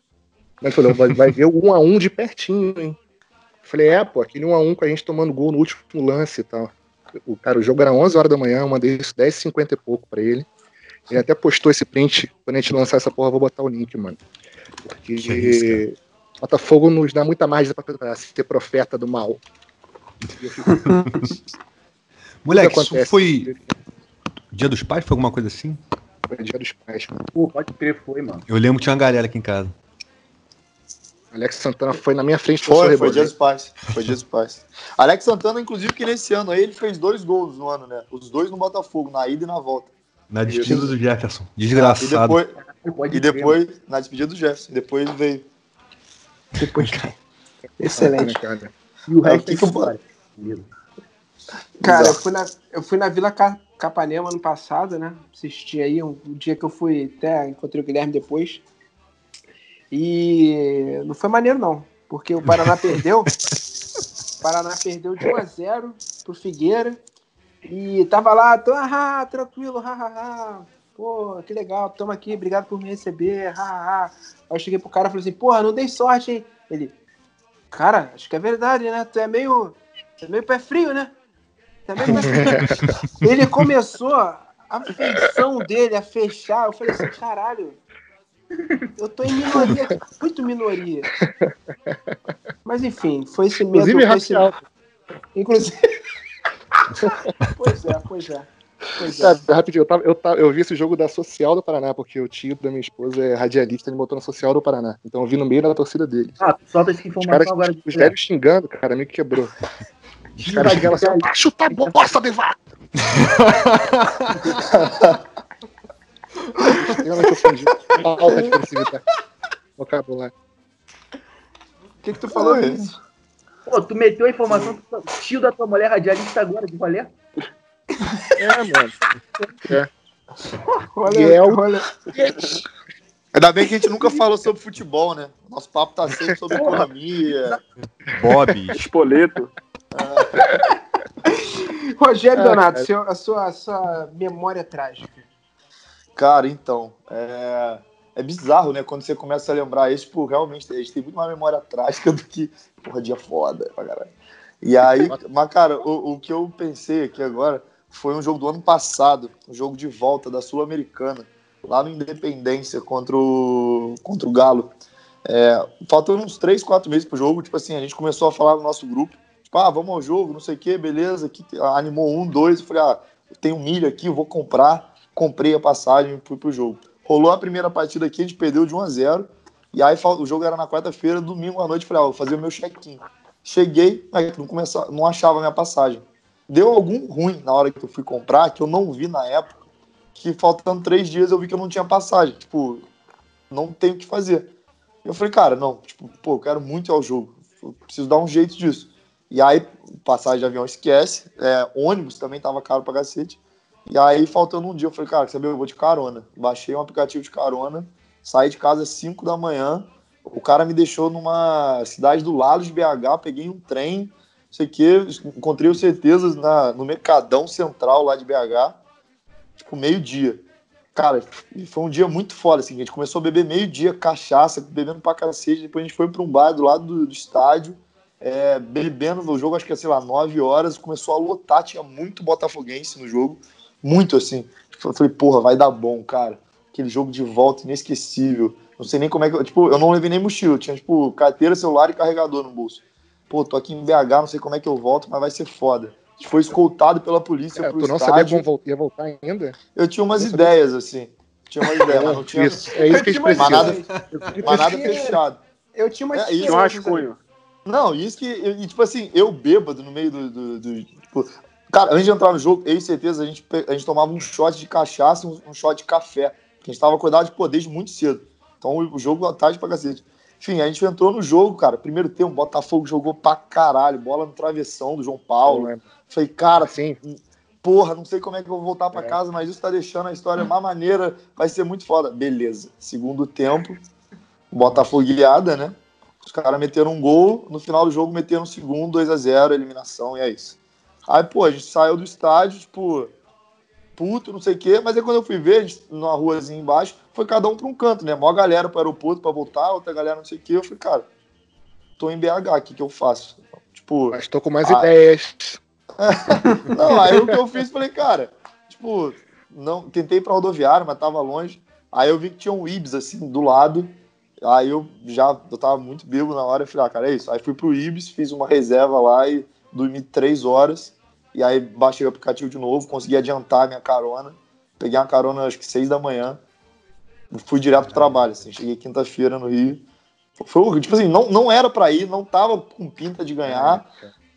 Ele falou, vai, vai ver o 1 a 1 de pertinho, hein? Eu falei, é, pô, aquele 1 a 1 com a gente tomando gol no último lance e tal. O cara, o jogo era 11 horas da manhã, eu mandei isso 10h50 e pouco pra ele. Ele até postou esse print. Quando a gente lançar essa porra, eu vou botar o link, mano. Porque Que isso, Botafogo nos dá muita margem pra, pra ser profeta do mal. (laughs) E Moleque, que isso foi. Dia dos Pais? Foi alguma coisa assim? Foi dia dos pais. mano. Pô, pode crer, foi, mano. Eu lembro que tinha uma galera aqui em casa. Alex Santana foi na minha frente. Foi, foi Dia dos Pais. Foi Dia dos Pais. Alex Santana, inclusive, que nesse ano aí ele fez dois gols no ano, né? Os dois no Botafogo, na ida e na volta. Na despedida do Jefferson. E Desgraçado. depois, Pode e depois na despedida do Jefferson. Depois veio. Depois, (laughs) Excelente. Né, cara? E o Ah, resto que é que eu- Cara, eu fui, na, eu fui na Vila Ca- Capanema ano passado, né? Assisti aí um, um dia que eu fui, até encontrei o Guilherme depois. E não foi maneiro, não. Porque o Paraná (laughs) perdeu. O Paraná perdeu de 1 a 0 pro Figueira. E tava lá, tô, ah, tranquilo, hahaha. Pô, que legal, tamo aqui, obrigado por me receber, hahaha. Aí eu cheguei pro cara e falei assim, porra, não dei sorte, hein? Ele, cara, acho que é verdade, né? Tu é meio, tu é meio pé frio, né? Tu é frio. Ele começou a feição dele a fechar. Eu falei assim, caralho, eu tô em minoria, muito minoria. Mas enfim, foi esse medo. Inclusive foi esse- racial. Inclusive. pois é, pois é. Pois é. Cara, rapidinho, eu, tava, eu, tava, eu vi esse jogo da Social do Paraná, porque o tio da minha esposa é radialista, ele botou na Social do Paraná. Então eu vi no meio da torcida dele. Ah, solta essa Os informação caras, agora. de os velhos xingando, cara, me quebrou. Os caras xingando assim, "Ah, chuta a bosta de vaca! Extremamente ofendido. Falta de agressividade. Vocabulário. O que, que tu falou. Vinícius? Pô, tu meteu a informação que o tio da tua mulher radialista agora de rolê? É, mano. (laughs) Olha, E é o- olha. Ainda bem que a gente nunca falou sobre futebol, né? Nosso papo tá sempre sobre economia. Bob. Espoleto. Rogério Ah, Donato, seu- a, sua, a sua memória trágica. Cara, então, é... é bizarro, né? Quando você começa a lembrar isso, tipo, realmente, a gente tem muito mais memória trágica do que, porra, dia foda pra caralho. E aí, mas, cara, o, o que eu pensei aqui agora foi um jogo do ano passado, um jogo de volta da Sul-Americana, lá no Independência contra o, contra o Galo. É, faltando uns 3, 4 meses pro jogo, tipo assim, a gente começou a falar no nosso grupo, tipo, ah, vamos ao jogo, não sei o que, beleza, aqui, animou um, dois, eu falei, ah, tem um milho aqui, eu vou comprar, comprei a passagem, fui pro jogo. Rolou a primeira partida aqui, a gente perdeu de 1 a 0 e aí o jogo era na quarta-feira, domingo à noite, eu falei, ah, vou fazer o meu check-in. Cheguei, mas não, começava, não achava a minha passagem. Deu algum ruim na hora que eu fui comprar, que eu não vi na época, que faltando três dias eu vi que eu não tinha passagem. Tipo, não tenho o que fazer. Eu falei, cara, não, tipo, pô, eu quero muito ir ao jogo. Eu preciso dar um jeito disso. E aí, passagem de avião esquece. É, ônibus também tava caro pra cacete. E aí, faltando um dia, eu falei, cara, saber? Eu vou de carona. Baixei um aplicativo de carona, saí de casa às 5 da manhã. O cara me deixou numa cidade do lado de BH, peguei um trem, não sei o quê, encontrei o certezas na, no Mercadão Central lá de BH, tipo, meio-dia. Cara, foi um dia muito foda, assim, a gente começou a beber meio-dia, cachaça, bebendo pra cacete, depois a gente foi pra um bar do lado do, do estádio, é, bebendo no jogo, acho que, sei lá, 9 horas, começou a lotar, tinha muito botafoguense no jogo, muito, assim. Eu falei, porra, vai dar bom, cara. Aquele jogo de volta inesquecível. Não sei nem como é que. Tipo, eu não levei nem mochila. Tinha, tipo, carteira, celular e carregador no bolso. Pô, tô aqui em BH, não sei como é que eu volto, mas vai ser foda. A gente foi escoltado pela polícia Cara, pro tu não sabia estádio. como vol- ia voltar ainda? Eu tinha umas sabia. ideias, assim. Tinha uma ideia, mas não tinha. Isso, é isso que a gente Eu precisa. Mas nada, ideia. mas nada tinha- fechado. Eu tinha uma É, e Tinha um rascunho. Não, isso que. E, tipo assim, eu bêbado no meio do. do- do- tipo, cara, antes de entrar no jogo, eu e certeza, a gente, a gente tomava um shot de cachaça e um, um shot de café. Porque a gente tava acordado de pô, desde muito cedo. Então o, o jogo à tarde pra cacete. Enfim, a gente entrou no jogo, cara. Primeiro tempo, o Botafogo jogou pra caralho. Bola no travessão do João Paulo. Falei, cara, Assim, porra, não sei como é que eu vou voltar pra É. casa, mas isso tá deixando a história mais maneira. Vai ser muito foda. Beleza. Segundo tempo, Botafogueada, né? Os caras meteram um gol, no final do jogo meteram um segundo, 2 a 0 eliminação, e é isso. Aí, pô, a gente saiu do estádio, tipo, puto, não sei o quê, mas aí quando eu fui ver, a gente, numa ruazinha embaixo, foi cada um pra um canto, né? Mó galera pro aeroporto pra voltar, outra galera não sei o quê. Eu falei, cara, tô em BH, o que que eu faço? Tipo, Mas tô com mais Ah. ideias. (laughs) não, aí o que eu fiz, falei, cara, tipo, não, tentei ir pra rodoviária, mas tava longe. Aí eu vi que tinha um Ibis, assim, do lado. Aí eu já, eu tava muito bêbado na hora, eu falei, ah, cara, é isso. Aí fui pro Ibis, fiz uma reserva lá e dormi três horas. E aí baixei o aplicativo de novo, consegui adiantar a minha carona. Peguei uma carona, acho que seis da manhã. Fui direto pro trabalho, assim. Cheguei quinta-feira no Rio. Foi, tipo assim, não, não era pra ir, não tava com pinta de ganhar.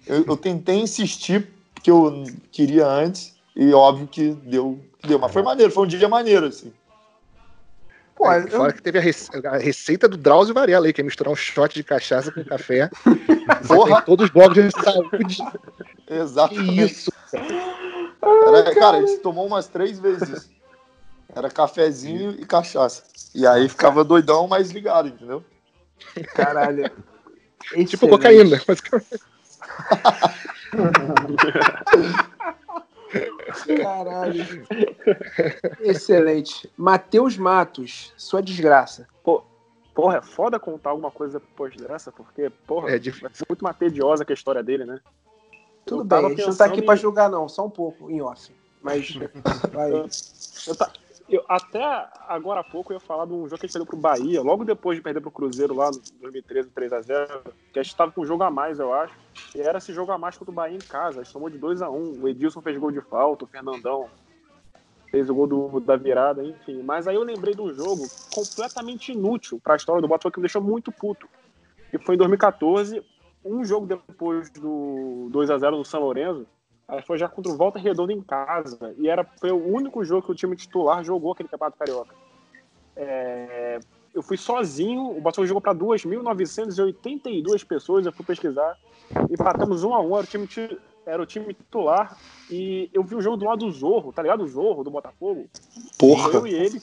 Eu, eu tentei insistir, porque eu queria antes, e óbvio que deu, deu. Mas foi maneiro, foi um dia maneiro, assim. Pô, Aí, eu- Fora que teve a, rece- a receita do Drauzio Varela aí, que é misturar um shot de cachaça com café. (laughs) Porra! Todos os blocos de saúde. Que Exatamente. isso? Era, cara, a gente tomou umas três vezes isso. Era cafezinho e cachaça. E aí ficava doidão, mas ligado, entendeu? Caralho. Tipo cocaína. Mas... (laughs) Caralho. Excelente. Matheus Matos, sua desgraça. Porra, é foda contar alguma coisa depois dessa, porque, porra, É difícil. muito mais tediosa que a história dele, né? Tudo Eu bem, a gente não tá aqui em- pra julgar, não, só um pouco, em off. Mas (laughs) vai. Eu ta- eu- até agora há pouco eu ia falar de um jogo que a gente perdeu pro Bahia, logo depois de perder pro Cruzeiro lá no 2013, 3x0, que a gente tava com um jogo a mais, eu acho. E era esse jogo a mais contra o Bahia em casa. A gente tomou de 2x1. O Edilson fez gol de falta, o Fernandão fez o gol do- da virada, enfim. Mas aí eu lembrei de um jogo completamente inútil pra história do Botafogo que me deixou muito puto. Que foi em 2014, um jogo depois do 2x0 no São Lourenço. Aí foi já contra o Volta Redonda em casa. E era, foi o único jogo que o time titular jogou aquele Campeonato Carioca. É, eu fui sozinho, o Botafogo jogou para 2.982 pessoas, eu fui pesquisar. Empatamos um a um, era o, time, ti- era o time titular. E eu vi o jogo do lado do Zorro, tá ligado? O Zorro do Botafogo. Porra! Eu e ele.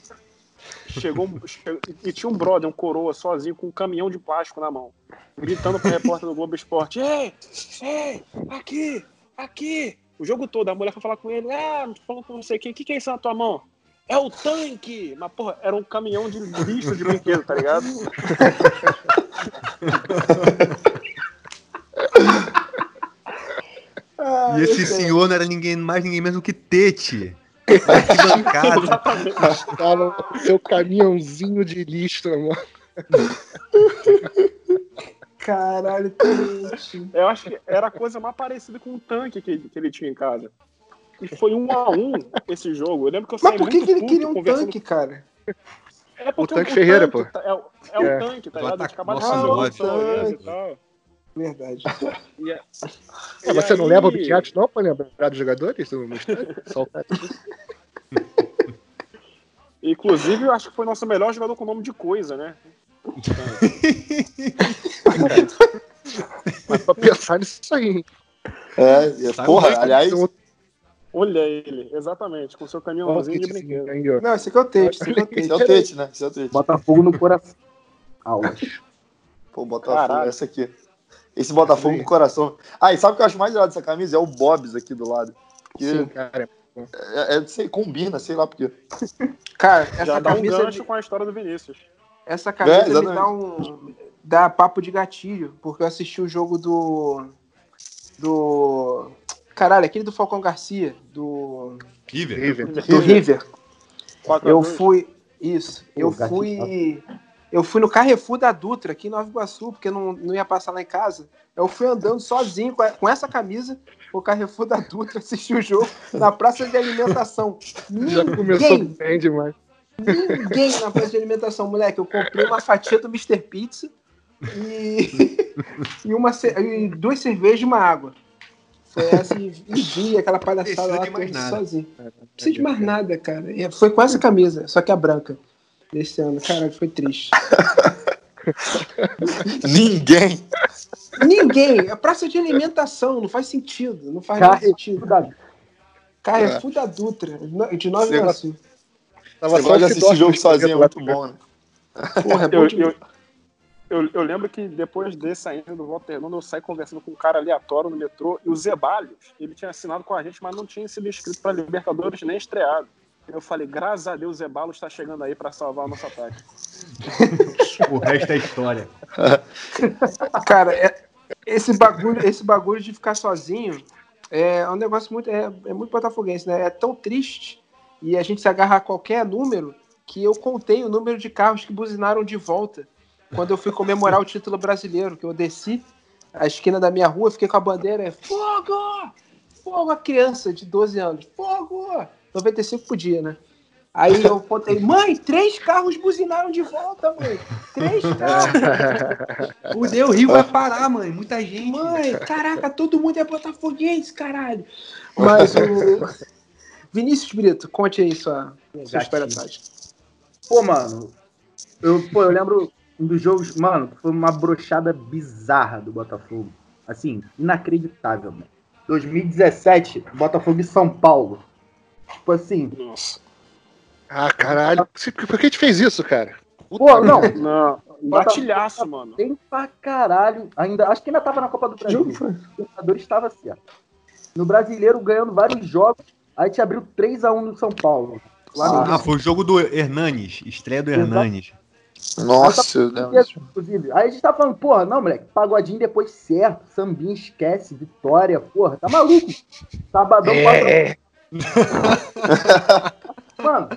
Chegou che- e tinha um brother, um coroa, sozinho, com um caminhão de plástico na mão, gritando pro repórter do Globo Esporte: Ei, ei, aqui, aqui. O jogo todo, a mulher foi falar com ele: Ah, falando com quem, o que, que é isso na tua mão? É o tanque! Mas, porra, era um caminhão de lixo de brinquedo, tá ligado? (laughs) Ah, E esse excelente. senhor não era ninguém mais, ninguém menos que Tete. Arquibancada. Exatamente. (laughs) Tava seu caminhãozinho de lixo mão. (laughs) Caralho, Tete. (laughs) Eu acho que era a coisa mais parecida com o tanque que, que ele tinha em casa. E foi um a um esse jogo. Eu lembro que eu Mas saí por que, muito que ele queria um conversando tanque, cara? É porque O Tanque Ferreira, tanque pô. tá- É, o- é o É. tanque, tá Do ligado? Acabado de Nossa, fazer o o e tal. Verdade. E, é- É, e você não aí- leva objetos não pra lembrar dos jogadores o cara. (laughs) Inclusive, eu acho que foi nosso melhor jogador com nome de coisa, né? (laughs) Mas pra pensar nisso aí. hein? É, e- Sabe porra, é aliás, Olha ele, exatamente, com seu caminhãozinho de brinquedo. Não, esse aqui é o Tete, esse aqui é o esse Tete. é o Tete, né? Esse é o Tete. Botafogo no coração. Aulas. Pô, Botafogo, essa aqui. Esse Botafogo do coração. Ah, e sabe o que eu acho mais legal dessa camisa? É o Bobs aqui do lado. Porque Sim, cara. é, é- sei, combina, sei lá por quê. Cara, essa Já dá um camisa, gancho com a história do Vinícius. Essa camisa É, me dá um. dá papo de gatilho, porque eu assisti o jogo do. Do. Caralho, aquele do Falcão Garcia, do. River. River. Do River. 4 a Eu 2. fui. Isso. Eu fui. Eu fui no Carrefour da Dutra, aqui em Nova Iguaçu, porque não, não ia passar lá em casa. Eu fui andando sozinho com, a- com essa camisa, o Carrefour da Dutra, (laughs) assistir o jogo na praça de alimentação. Já começou Ninguém, bem demais. Ninguém na praça de alimentação, moleque. Eu comprei uma fatia do Mr. Pizza e, (laughs) e, uma, ce- e duas cervejas e uma água. Foi essa e, e vi aquela palhaçada lá nada. sozinho. Não precisa de mais nada, cara. E foi com essa camisa, só que a branca. Desse ano. Caralho, foi triste. (laughs) Ninguém. Ninguém. É praça de alimentação, não faz sentido. Não faz Carrefour sentido. da Carrefour da Dutra, de Nova Você Iguaçu. Tava Você só gosta de assistir jogo sozinho, é muito bom, né? (laughs) Porra, é bom Eu, eu, eu, eu lembro que depois desse saindo do Volta Redonda, eu saí conversando com um cara aleatório no metrô e o Zebalhos, ele tinha assinado com a gente, mas não tinha sido inscrito para Libertadores nem estreado. Eu falei, graças a Deus, o Zeballos está chegando aí para salvar o nosso ataque. O resto é história. (laughs) Cara, é- esse bagulho, esse bagulho de ficar sozinho é um negócio muito. É, é muito botafoguense, né? É tão triste e a gente se agarra a qualquer número que eu contei o número de carros que buzinaram de volta quando eu fui comemorar o título brasileiro, que eu desci a esquina da minha rua, fiquei com a bandeira, fogo! Fogo a criança de 12 anos, fogo! 95 podia, né? Aí eu contei, mãe, três carros buzinaram de volta, mãe. Três carros. (laughs) O Deu Rio vai parar, mãe. Muita gente. Mãe, caraca, todo mundo é botafoguense, caralho. Mas o. (laughs) Vinícius Brito, conte aí sua, sua história. Pô, mano, eu, pô, eu lembro um dos jogos, mano, foi uma brochada bizarra do Botafogo. Assim, inacreditável, mano. 2017, Botafogo e São Paulo. Tipo assim, Nossa. Ah, caralho. Por que a gente fez isso, cara? pô, não, Não, gatilhaço, mano. tem pra caralho. Ainda, acho que ainda tava na Copa do Brasil. O Libertadores estava certo. No Brasileiro, ganhando vários jogos, aí te abriu 3x1 no São Paulo. Ah, foi o jogo do Hernanes, estreia do Hernanes. Nossa, disso. Inclusive. Aí a gente tá falando, porra, não, moleque, pagodinho depois certo, sambinha esquece, vitória, porra, tá maluco. Sabadão É. 4 (laughs) Mano,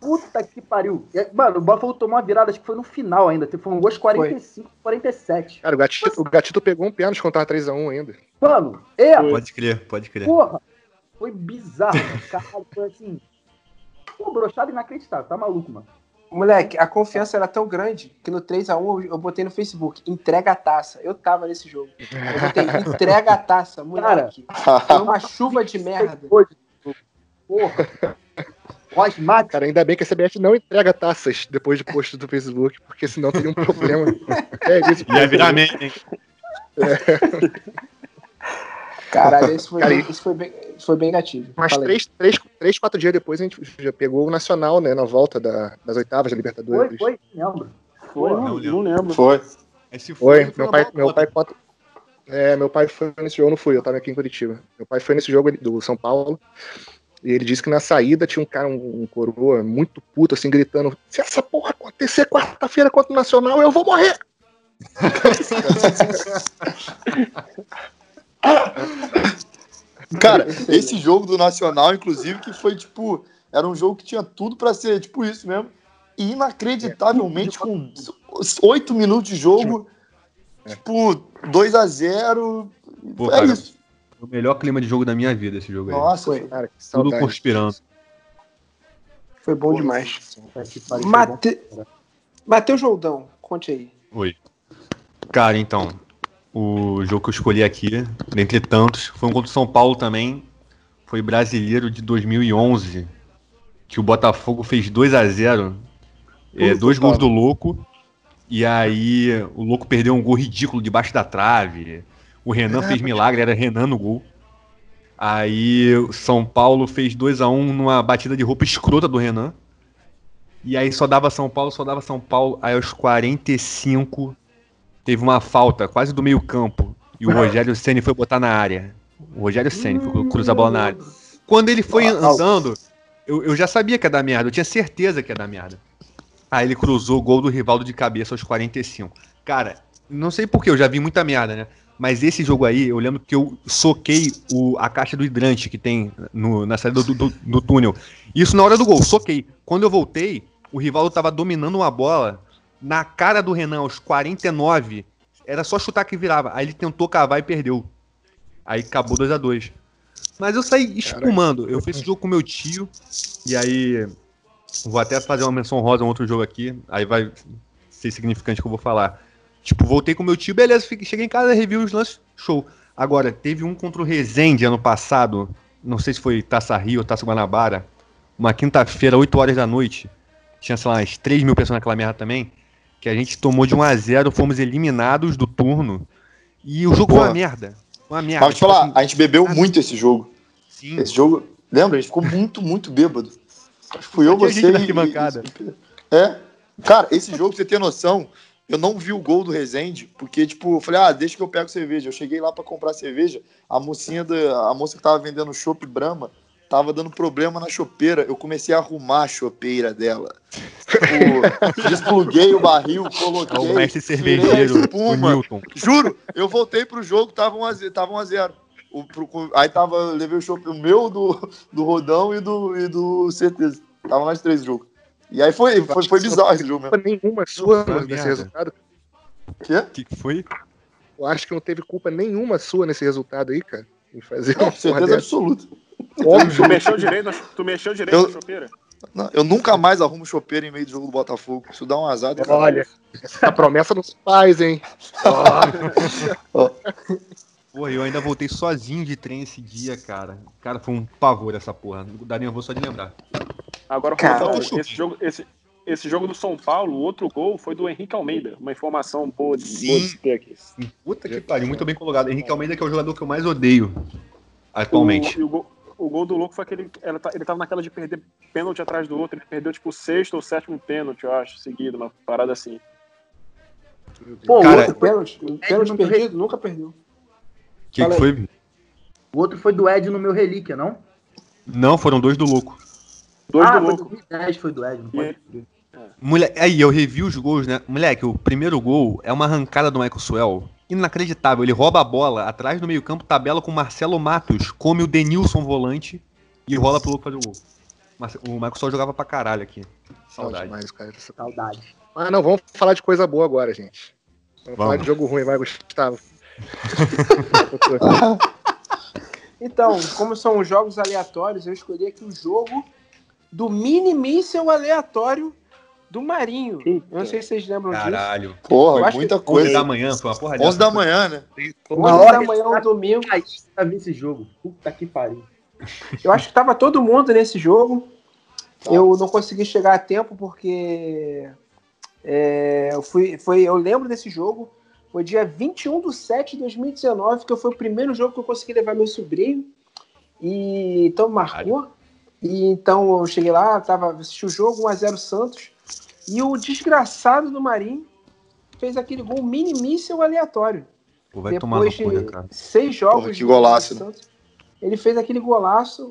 puta que pariu. É, Mano, o Botafogo tomou uma virada, acho que foi no final ainda. Foi um gol de 45, 47. Cara, o Gatito, o Gatito pegou um pênalti contra 3x1 ainda. Mano, é, Pode crer, pode crer. porra, foi bizarro, mano. Caralho, foi assim. Pô, brochado inacreditável, tá maluco, mano. Moleque, a confiança era tão grande que no 3x1 eu, eu botei no Facebook, entrega a taça. Eu tava nesse jogo. Eu botei, entrega a taça, moleque. Foi uma chuva de merda. (laughs) Porra. Osmate, Cara, ainda bem que a CBF não entrega taças depois de post do Facebook, porque senão teria um problema. (laughs) É isso. Ia virar meme, hein? Caralho, (laughs) esse foi, Cara, bem, esse foi, bem, foi bem gatilho. Mas três, três, três, quatro dias depois a gente já pegou o Nacional, né? Na volta da- das oitavas da foi, Libertadores. foi, lembro. Foi, Não não, lembro. não lembro. Foi. Esse Foi, foi meu pai, meu pai conta. É, meu pai foi nesse jogo, eu não fui, eu tava aqui em Curitiba. Meu pai foi nesse jogo do São Paulo. E ele disse que na saída tinha um cara, um, um coroa, muito puto, assim, gritando: Se essa porra acontecer quarta-feira contra o Nacional, eu vou morrer! (laughs) Cara, esse jogo do Nacional, inclusive, que foi tipo. Era um jogo que tinha tudo pra ser tipo isso mesmo. E inacreditavelmente, com oito minutos de jogo, tipo, 2 a 0 Pô, É cara, isso. O melhor clima de jogo da minha vida, esse jogo aí. Nossa, Foi. Cara, que Tudo saudade. conspirando. Foi bom demais. Pariu, foi Mate... Mateus Joldão, conte aí. Oi. Cara, então, o jogo que eu escolhi aqui, dentre tantos, foi um contra o São Paulo também. Foi brasileiro de 2011, que o Botafogo fez 2 a 0 é, dois gols do Louco. E aí o Louco perdeu um gol ridículo debaixo da trave. O Renan fez milagre, era Renan no gol. Aí o São Paulo fez 2 a 1 numa batida de roupa escrota do Renan. E aí só dava São Paulo, só dava São Paulo. Aí aos 45 teve uma falta quase do meio campo. E o (laughs) Rogério Ceni foi botar na área. O Rogério Ceni cruzar a bola na área. Quando ele foi andando, eu, eu já sabia que ia dar merda, eu tinha certeza que ia dar merda. Aí ele cruzou o gol do Rivaldo de cabeça aos 45. Cara, não sei porquê, eu já vi muita merda, né? Mas esse jogo aí, eu lembro que eu soquei o, a caixa do hidrante que tem no- na saída do, do- do túnel. Isso na hora do gol, soquei. Quando eu voltei, o Rivaldo tava dominando uma bola na cara do Renan aos 49. Era só chutar que virava. Aí ele tentou cavar e perdeu. Aí acabou 2 a 2 Mas eu saí espumando. Eu fiz esse jogo com meu tio. E aí. Vou até fazer uma menção rosa um outro jogo aqui. Aí vai ser significante o que eu vou falar. Tipo, voltei com meu tio, beleza. Cheguei em casa, revi os lances, show. Agora, teve um contra o Resende ano passado. Não sei se foi Taça Rio ou Taça Guanabara. Uma quinta-feira, 8 horas da noite. Tinha, sei lá, umas 3 mil pessoas naquela merda também. Que a gente tomou de 1 a 0 fomos eliminados do turno. E o jogo foi Porra. uma merda. Uma merda. Mas Tipo falar, assim, a gente bebeu muito esse jogo. sim. Esse jogo, lembra? A gente ficou muito, muito bêbado. Acho que Fui eu, você e- arquibancada. É. Cara, esse jogo, pra você ter noção, eu não vi o gol do Rezende, porque, tipo, eu falei, ah, deixa que eu pego cerveja. Eu cheguei lá pra comprar cerveja, a mocinha, da, a moça que tava vendendo chopp Brahma, tava dando problema na chopeira. Eu comecei a arrumar a chopeira dela. Tipo, (laughs) despluguei o barril, É o coloquei. mestre cervejeiro, o. Newton. Juro, eu voltei pro jogo, tava 1 a 0. Tava 1 a 0. O, pro- aí tava, levei o chopp, o meu, do, do Rodão e do, e do Certeza. Tava nós três no jogo. E aí foi, foi, foi bizarro esse jogo mesmo. Culpa nenhuma sua nesse merda. resultado. Quê? O que, que foi? Eu acho que não teve culpa nenhuma sua nesse resultado aí, cara. Em fazer Não, uma porra certeza dessa. Tu mexeu direito, na- tu mexeu direito Eu- na chopeira? Não, eu nunca mais arrumo chopeira em meio do jogo do Botafogo. Isso dá um azar. do. Olha, essa promessa não se faz, hein? (laughs) Porra, eu ainda voltei sozinho de trem esse dia, cara. Cara, foi um pavor essa porra. Dá nervoso só de lembrar. Agora, Cara, Rodão, eu esse jogo, esse, esse jogo do São Paulo, o outro gol foi do Henrique Almeida. Uma informação boa de, boa ter aqui. Puta que pariu, muito bem colocado. Henrique Almeida, que é o jogador que eu mais odeio atualmente. O, e o, gol, o gol do louco foi aquele. Ele, tá- ele tava naquela de perder pênalti atrás do outro. Ele perdeu, tipo, o sexto ou sétimo pênalti, eu acho, seguido, uma parada assim. Pô, Cara, o, outro, Pênalti, pênalti não perdido, nunca perdeu. O que, que foi? o outro foi do Ed no meu relíquia, não? Não, foram dois do louco. Dois ah, do louco. 2010 foi do Ed, não pode crer. Moleque, aí eu revi os gols, né? Moleque, o primeiro gol é uma arrancada do Michael Swell. Inacreditável. Ele rouba a bola atrás do meio-campo, tabela com o Marcelo Matos, come o Denilson volante e rola pro louco fazer o gol. O Michael Swell jogava pra caralho aqui. Saudade. Demais, cara. Saudade. Mas não, vamos falar de coisa boa agora, gente. Vamos, falar Vamos. de jogo ruim, vai, Gustavo. (laughs) Então, como são jogos aleatórios, eu escolhi aqui o jogo do mini míssel aleatório do Marinho. Eu não sei se vocês lembram disso. Caralho. Eu Porra, acho muita 11 coisa. da manhã, foi uma porra 11 da manhã, né? 11 hora da manhã, um domingo. Aí pra ver esse jogo. Puta que pariu. Eu acho que tava todo mundo nesse jogo. Tá. Eu não consegui chegar a tempo porque é, eu, fui, foi, eu lembro desse jogo. Foi dia 21 de 7 de 2019, que foi o primeiro jogo que eu consegui levar meu sobrinho. E então marcou. E então eu cheguei lá, tava, assisti o jogo, 1x0 Santos. E o desgraçado do Marinho fez aquele gol mini míssel aleatório. Pô, vai Depois né, de cara? seis jogos. Porra, que de- golaço, né? Santos, Ele fez aquele golaço,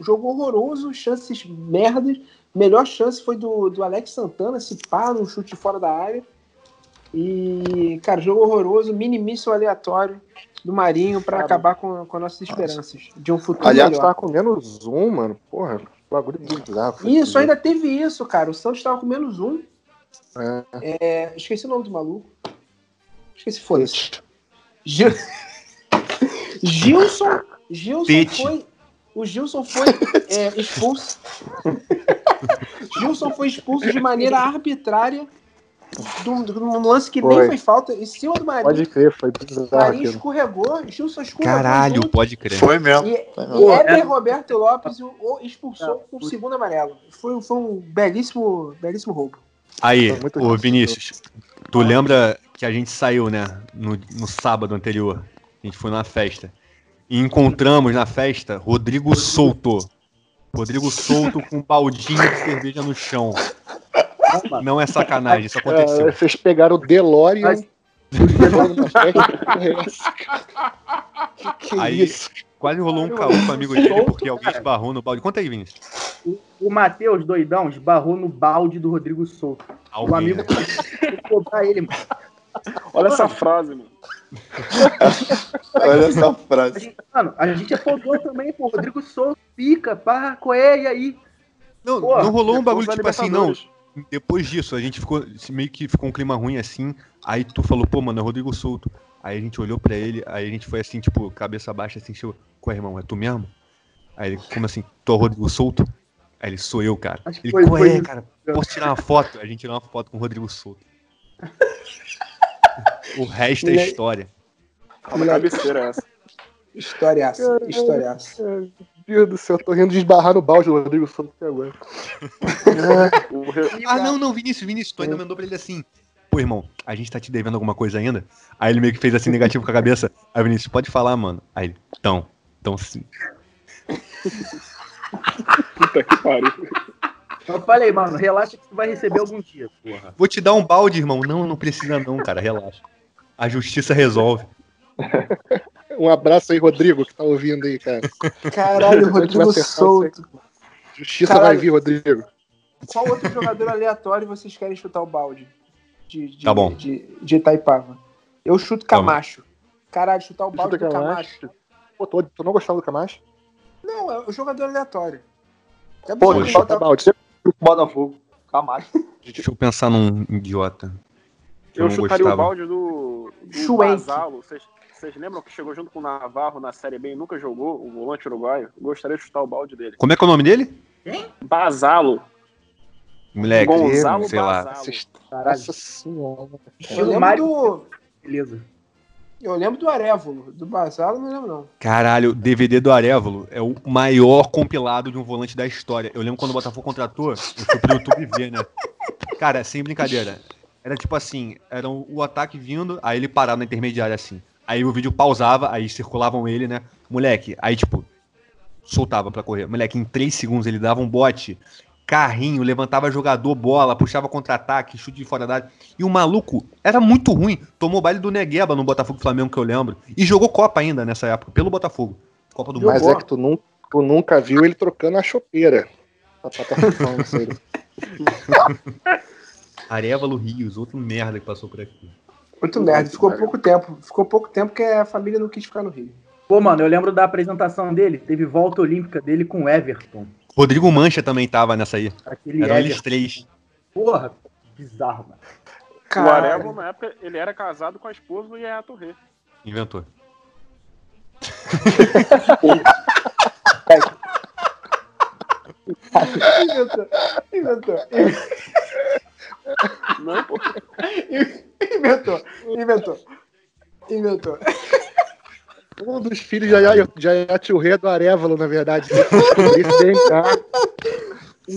jogo horroroso, chances merdas. Melhor chance foi do, do Alex Santana, se pá, num chute fora da área. E, cara, jogo horroroso, mini míssil aleatório do Marinho pra Cara, acabar com, com nossas esperanças de um futuro Aliás, melhor. Tava com menos um, mano. Porra, bagulho bizarro. foi Isso, esse ainda teve isso, cara. O Santos tava com menos um. É. É, esqueci o nome do maluco. Esqueci, foda-se. Gil... (laughs) Gilson. Gilson Tite. foi. O Gilson foi é, expulso. (laughs) Gilson foi expulso de maneira arbitrária de um, de um lance que nem Foi. foi falta em cima do Marinho. Pode crer, foi O bizarro Marinho aquilo. escorregou, Gilson escorregou. Caralho, junto, pode crer. Foi mesmo. E, Foi e mesmo. Éder Roberto Lopes o, o expulsou com o Puta. segundo amarelo. Foi, foi um belíssimo, belíssimo roubo. Aí, Foi ô. Vinícius, tu lembra que a gente saiu, né, no, no sábado anterior? A gente foi numa festa. E encontramos na festa Rodrigo Souto. Rodrigo Souto com um baldinho de cerveja no chão. Não é sacanagem, isso aconteceu. É, vocês pegaram o DeLorean. Mas- (laughs) que porra é? Que é Aí- isso? Quase rolou um caô com o amigo dele porque alguém esbarrou no balde. Conta aí, Vinícius. O Matheus, doidão, esbarrou no balde do Rodrigo Souto. O Alguém, amigo né? tem que cobrar ele, mano. Olha essa frase, mano. (laughs) Olha essa A frase. gente, mano, a gente apoiou também, pô. Rodrigo Souto, pica, pá, coé, e aí? Não, Pô, não rolou um bagulho tipo assim, não. Depois disso, a gente ficou. Meio que ficou um clima ruim assim. Aí tu falou, pô, mano, é Rodrigo Souto. Aí a gente olhou pra ele, aí a gente foi assim, tipo, cabeça baixa, assim, chegou. Qual é, irmão? É tu mesmo? Aí ele, como assim? Tu é o Rodrigo Souto? Aí ele, sou eu, cara. Acho Ele, foi- qual é, cara? Posso tirar uma foto? A gente tirou uma foto com o Rodrigo Souto. o resto é história. Uma cabeceira essa. Historiaça, historiaça. Meu Deus do céu, eu tô rindo de esbarrar no balde do Rodrigo Souto até agora. Ah, não, não, Vinícius, Vinícius, tu ainda mandou pra ele assim. Pô, irmão, a gente tá te devendo alguma coisa ainda? Aí ele meio que fez assim negativo com a cabeça. Aí Vinícius, pode falar, mano. Aí ele, então, então sim. Puta que pariu. Eu falei, mano, relaxa que tu vai receber algum dia, porra. Vou te dar um balde, irmão. Não, não precisa não, cara. Relaxa. A justiça resolve. (laughs) Um abraço aí, Rodrigo, que tá ouvindo aí, cara. Caralho, eu Rodrigo solto. Justiça Caralho. vai vir, Rodrigo. Qual outro jogador aleatório vocês querem chutar o balde? De, de, Tá bom. De, de Itaipava. Eu chuto Tá. Camacho. Caralho, chutar o balde do Camacho. Camacho. Pô, tu, tu não gostava do Camacho? Não, é o jogador aleatório. É Pô, bom, Poxa. chuta balde. Sempre Botafogo. Camacho. Deixa eu pensar num idiota. Eu não chutaria o gostava. balde do, do Schwenk. Basalo. Vocês vocês lembram que chegou junto com o Navarro na Série B e nunca jogou, o volante uruguaio? Gostaria de chutar o balde dele. Como é que é o nome dele? Basalo. Moleque, Gonzalo sei lá. Basalo. Assist- Caralho. Nossa senhora. Eu lembro do. Beleza. Eu lembro do Arévolo. Do Basalo, não lembro, não. Caralho, DVD do Arevalo é o maior compilado de um volante da história. Eu lembro quando o Botafogo contratou, eu fui pro YouTube ver, né? Cara, sem brincadeira. Era tipo assim, era o ataque vindo, aí ele parava na intermediária assim. Aí o vídeo pausava, aí circulavam ele, né? Moleque, aí tipo, soltava pra correr. Moleque, em 3 segundos ele dava um bote, carrinho, levantava jogador, bola, puxava contra-ataque, chute de fora da área. E o maluco era muito ruim. Tomou baile do Negueba no Botafogo Flamengo, que eu lembro. E jogou Copa ainda nessa época, pelo Botafogo. Copa do Mundo. Mas é que tu, nun- tu nunca viu ele trocando a chopeira. Aí. (laughs) Arevalo Rios, outro merda que passou por aqui. Muito merda. Ficou pouco tempo. Ficou pouco tempo que a família não quis ficar no Rio. Pô, mano, eu lembro da apresentação dele. Teve volta olímpica dele com o Everton. Rodrigo Mancha também tava nessa aí. Aquele Eram eles três. Porra, bizarro, mano. O Caralho. Arevalo, na época, ele era casado com a esposa do Yaya Touré. Inventou. (laughs) Inventou. Inventou. Não, pô. Inventou. Inventou. Inventou. Um dos filhos já é, já é tio Rei do Arevalo, na verdade. Esse DNA,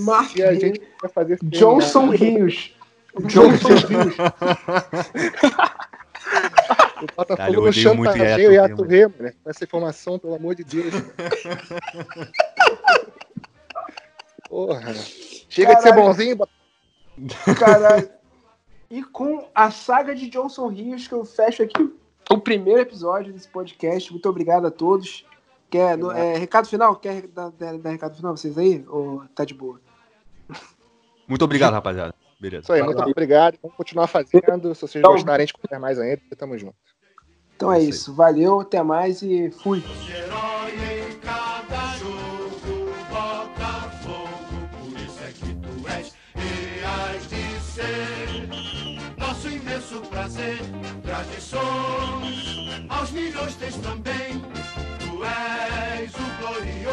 Mark E a gente vai fazer Johnson Rios. Johnson Rios. DNA. O Caralho, Botafogo não odeio muito chantageia Yaya o Yaya Touré, Touré, mulher. Com essa informação, pelo amor de Deus. (laughs) Porra. Chega de ser Caralho. bonzinho, bota- Caralho. E com a saga de Johnson Rios, que eu fecho aqui o primeiro episódio desse podcast. Muito obrigado a todos. Quer, no- é, recado final? Quer dar, dar- dar recado final vocês aí? Ou tá de boa? Muito obrigado, rapaziada. Beleza. Isso aí, muito obrigado. Vamos continuar fazendo. Se vocês Então- gostarem, a gente conversa mais ainda. Tamo junto. Então é aí. isso. Valeu, até mais e fui. Aos milhões tens também, tu és o glorioso.